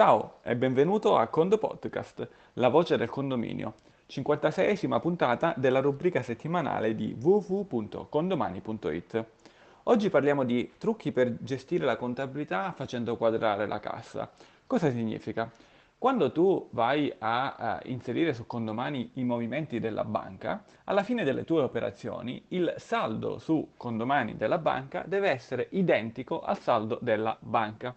Ciao e benvenuto a Condo Podcast, la voce del condominio, 56esima puntata della rubrica settimanale di www.condomani.it. Oggi parliamo di trucchi per gestire la contabilità facendo quadrare la cassa. Cosa significa? Quando tu vai a, a, inserire su condomani i movimenti della banca, alla fine delle tue operazioni il saldo su condomani della banca deve essere identico al saldo della banca.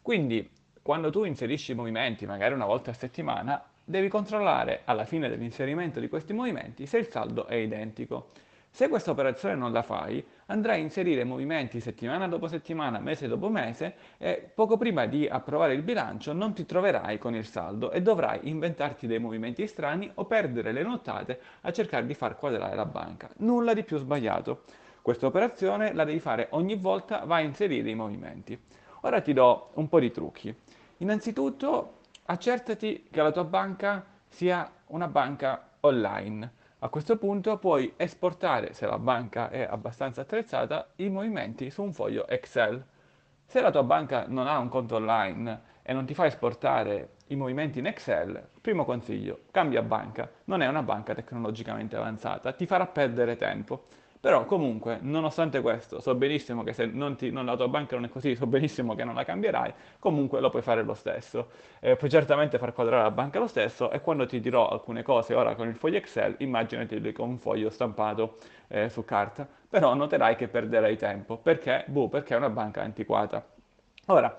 Quindi quando tu inserisci i movimenti, magari una volta a settimana, devi controllare alla fine dell'inserimento di questi movimenti se il saldo è identico. Se questa operazione non la fai, andrai a inserire movimenti settimana dopo settimana, mese dopo mese e poco prima di approvare il bilancio non ti troverai con il saldo e dovrai inventarti dei movimenti strani o perdere le notate a cercare di far quadrare la banca. Nulla di più sbagliato. Questa operazione la devi fare ogni volta vai a inserire i movimenti. Ora ti do un po' di trucchi. Innanzitutto accertati che la tua banca sia una banca online. A questo punto puoi esportare, se la banca è abbastanza attrezzata, i movimenti su un foglio Excel. Se la tua banca non ha un conto online e non ti fa esportare i movimenti in Excel, primo consiglio, cambia banca. Non è una banca tecnologicamente avanzata, ti farà perdere tempo. Però comunque, nonostante questo, so benissimo che se non ti, non, la tua banca non è così, so benissimo che non la cambierai, comunque lo puoi fare lo stesso. Eh, puoi certamente far quadrare la banca lo stesso e quando ti dirò alcune cose ora con il foglio Excel, immaginati con un foglio stampato eh, su carta, però noterai che perderai tempo. Perché? Buh, perché è una banca antiquata. Ora,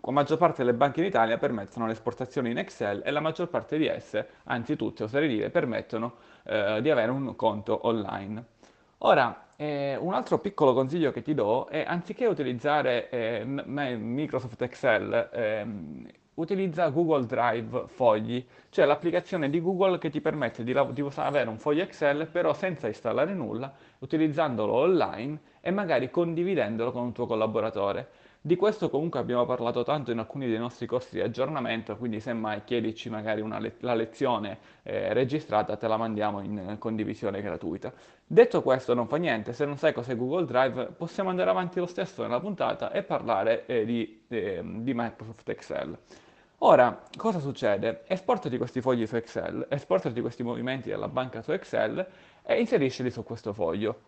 la maggior parte delle banche in Italia permettono l'esportazione in Excel e la maggior parte di esse, anzi tutte oserei dire, permettono eh, di avere un conto online. Ora, eh, un altro piccolo consiglio che ti do è anziché utilizzare eh, Microsoft Excel, eh, utilizza Google Drive Fogli, cioè l'applicazione di Google che ti permette di, di avere un foglio Excel però senza installare nulla, utilizzandolo online e magari condividendolo con un tuo collaboratore. Di questo comunque abbiamo parlato tanto in alcuni dei nostri corsi di aggiornamento, quindi semmai chiedici magari le- la lezione eh, registrata, te la mandiamo in condivisione gratuita. Detto questo non fa niente, se non sai cos'è Google Drive possiamo andare avanti lo stesso nella puntata e parlare eh, di, eh, di Microsoft Excel. Ora, cosa succede? Esportati questi fogli su Excel, esportati questi movimenti della banca su Excel e inseriscili su questo foglio.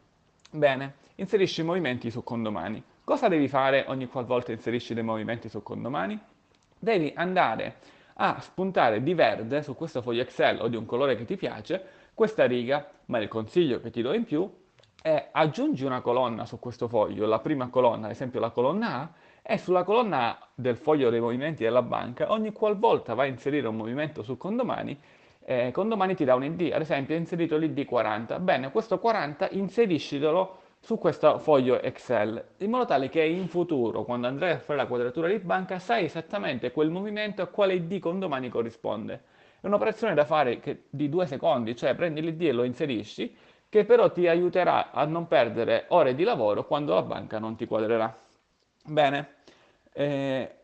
Bene, inserisci i movimenti su condomani. Cosa devi fare ogni qualvolta inserisci dei movimenti su condomani? Devi andare a spuntare di verde su questo foglio Excel o di un colore che ti piace questa riga, ma il consiglio che ti do in più è aggiungi una colonna su questo foglio, la prima colonna, ad esempio la colonna A, e sulla colonna A del foglio dei movimenti della banca, ogni qualvolta vai a inserire un movimento su condomani, eh, condomani ti dà un ID, ad esempio hai inserito l'ID 40, bene, questo 40 inseriscitelo su questo foglio Excel, in modo tale che in futuro, quando andrai a fare la quadratura di banca, sai esattamente quel movimento a quale ID condomani corrisponde. È un'operazione da fare che, di due secondi, cioè prendi l'ID e lo inserisci, che però ti aiuterà a non perdere ore di lavoro quando la banca non ti quadrerà. Bene, eh,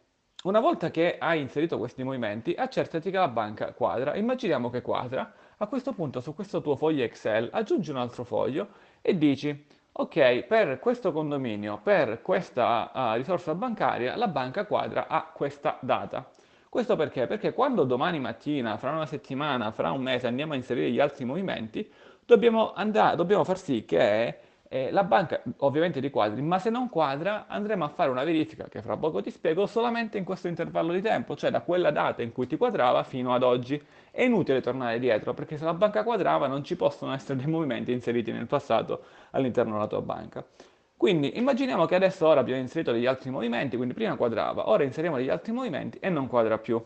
una volta che hai inserito questi movimenti, accertati che la banca quadra. Immaginiamo che quadra. A questo punto su questo tuo foglio Excel aggiungi un altro foglio e dici ok, per questo condominio, per questa uh, risorsa bancaria, la banca quadra a questa data. Questo perché? Perché quando domani mattina, fra una settimana, fra un mese andiamo a inserire gli altri movimenti, dobbiamo, andare, dobbiamo far sì che eh, la banca ovviamente quadri, ma se non quadra andremo a fare una verifica che fra poco ti spiego solamente in questo intervallo di tempo, cioè da quella data in cui ti quadrava fino ad oggi. È inutile tornare dietro perché se la banca quadrava non ci possono essere dei movimenti inseriti nel passato all'interno della tua banca. Quindi immaginiamo che adesso ora abbiamo inserito degli altri movimenti, quindi prima quadrava, ora inseriamo degli altri movimenti e non quadra più.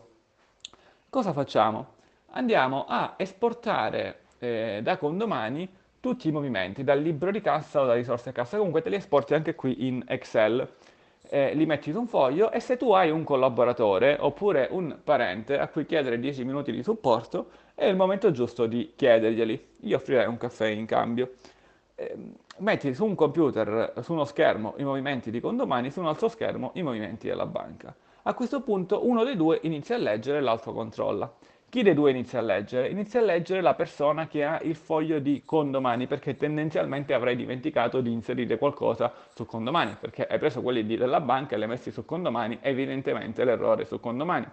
Cosa facciamo? Andiamo a esportare eh, da condomani tutti i movimenti dal libro di cassa o da risorse cassa, comunque te li esporti anche qui in Excel. Eh, li metti su un foglio e se tu hai un collaboratore oppure un parente a cui chiedere 10 minuti di supporto, è il momento giusto di chiederglieli. Io offrirei un caffè in cambio. Eh, metti su un computer, su uno schermo, i movimenti di condomani, su un altro schermo i movimenti della banca. A questo punto uno dei due inizia a leggere e l'altro controlla. Chi dei due inizia a leggere? Inizia a leggere la persona che ha il foglio di condomani, perché tendenzialmente avrai dimenticato di inserire qualcosa su condomani, perché hai preso quelli della banca e li hai messi su condomani, evidentemente l'errore su condomani.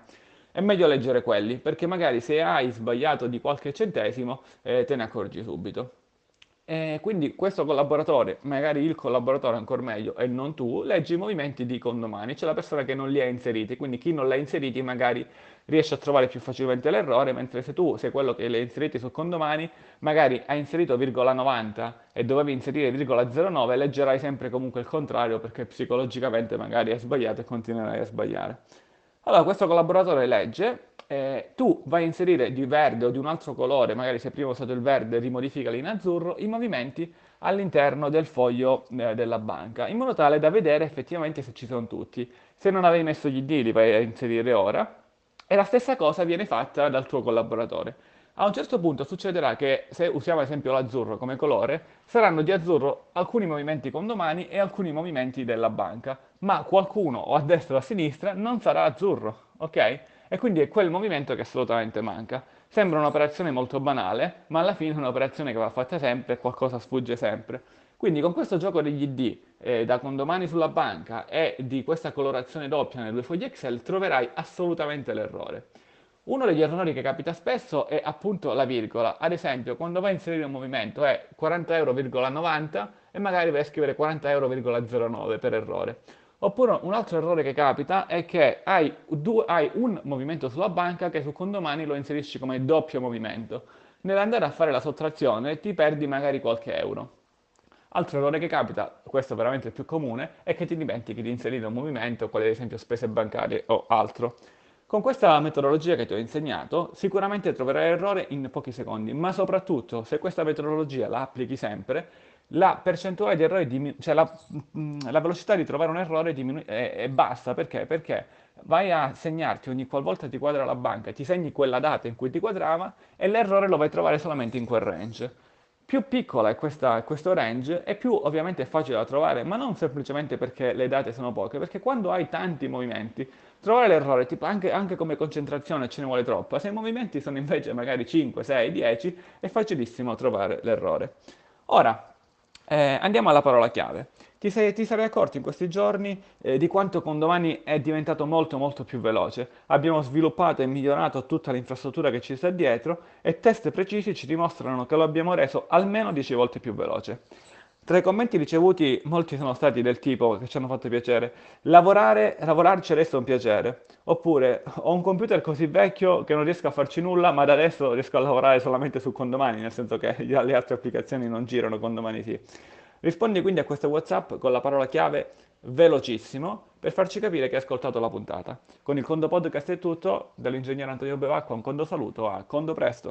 è meglio leggere quelli, perché magari se hai sbagliato di qualche centesimo, eh, te ne accorgi subito. E quindi questo collaboratore, magari il collaboratore ancora meglio e non tu, leggi i movimenti di condomani, c'è la persona che non li ha inseriti, quindi chi non li ha inseriti magari riesce a trovare più facilmente l'errore, mentre se tu sei quello che li ha inseriti su condomani, magari hai inserito virgola 90 e dovevi inserire virgola 09, leggerai sempre comunque il contrario perché psicologicamente magari hai sbagliato e continuerai a sbagliare. Allora questo collaboratore legge eh, tu vai a inserire di verde o di un altro colore, magari se prima ho usato il verde, rimodificali in azzurro, i movimenti all'interno del foglio eh, della banca, in modo tale da vedere effettivamente se ci sono tutti. Se non avevi messo gli ID li vai a inserire ora e la stessa cosa viene fatta dal tuo collaboratore. A un certo punto succederà che se usiamo ad esempio l'azzurro come colore, saranno di azzurro alcuni movimenti condomani e alcuni movimenti della banca, ma qualcuno o a destra o a sinistra non sarà azzurro, ok? E quindi è quel movimento che assolutamente manca. Sembra un'operazione molto banale, ma alla fine è un'operazione che va fatta sempre e qualcosa sfugge sempre. Quindi con questo gioco degli ID eh, da condomani sulla banca e di questa colorazione doppia nelle due fogli Excel troverai assolutamente l'errore. Uno degli errori che capita spesso è appunto la virgola. Ad esempio, quando vai a inserire un movimento è 40 euro,90 e magari vai a scrivere 40 euro,09 per errore. Oppure un altro errore che capita è che hai, due, hai, un movimento sulla banca che su condomani lo inserisci come doppio movimento. Nell'andare a fare la sottrazione ti perdi magari qualche euro. Altro errore che capita, questo è veramente il più comune, è che ti dimentichi di inserire un movimento, quale ad esempio spese bancarie o altro. Con questa metodologia che ti ho insegnato, sicuramente troverai l'errore in pochi secondi, ma soprattutto se questa metodologia la applichi sempre, la percentuale di errori, diminu- cioè la, mm, la, velocità di trovare un errore diminu- è, è, bassa. Perché? Perché vai a segnarti ogni qualvolta ti quadra la banca, ti segni quella data in cui ti quadrava e l'errore lo vai a trovare solamente in quel range. Più piccola è questa, questo range e più ovviamente è facile da trovare, ma non semplicemente perché le date sono poche, perché quando hai tanti movimenti, trovare l'errore, tipo anche, anche come concentrazione ce ne vuole troppa, se i movimenti sono invece magari 5, 6, 10, è facilissimo trovare l'errore. Ora, eh, andiamo alla parola chiave. Ti, sei, ti sarai accorto in questi giorni eh, di quanto Condomani è diventato molto molto più veloce. Abbiamo sviluppato e migliorato tutta l'infrastruttura che ci sta dietro e test precisi ci dimostrano che lo abbiamo reso almeno 10 volte più veloce. Tra i commenti ricevuti molti sono stati del tipo che ci hanno fatto piacere, lavorare, lavorarci adesso è un piacere, oppure ho un computer così vecchio che non riesco a farci nulla, ma da adesso riesco a lavorare solamente su condomani, nel senso che le altre applicazioni non girano, condomani sì. Rispondi quindi a questo WhatsApp con la parola chiave velocissimo per farci capire che hai ascoltato la puntata. Con il Condo Podcast è tutto, dall'ingegnere Antonio Bevacqua un Condo saluto a Condo Presto.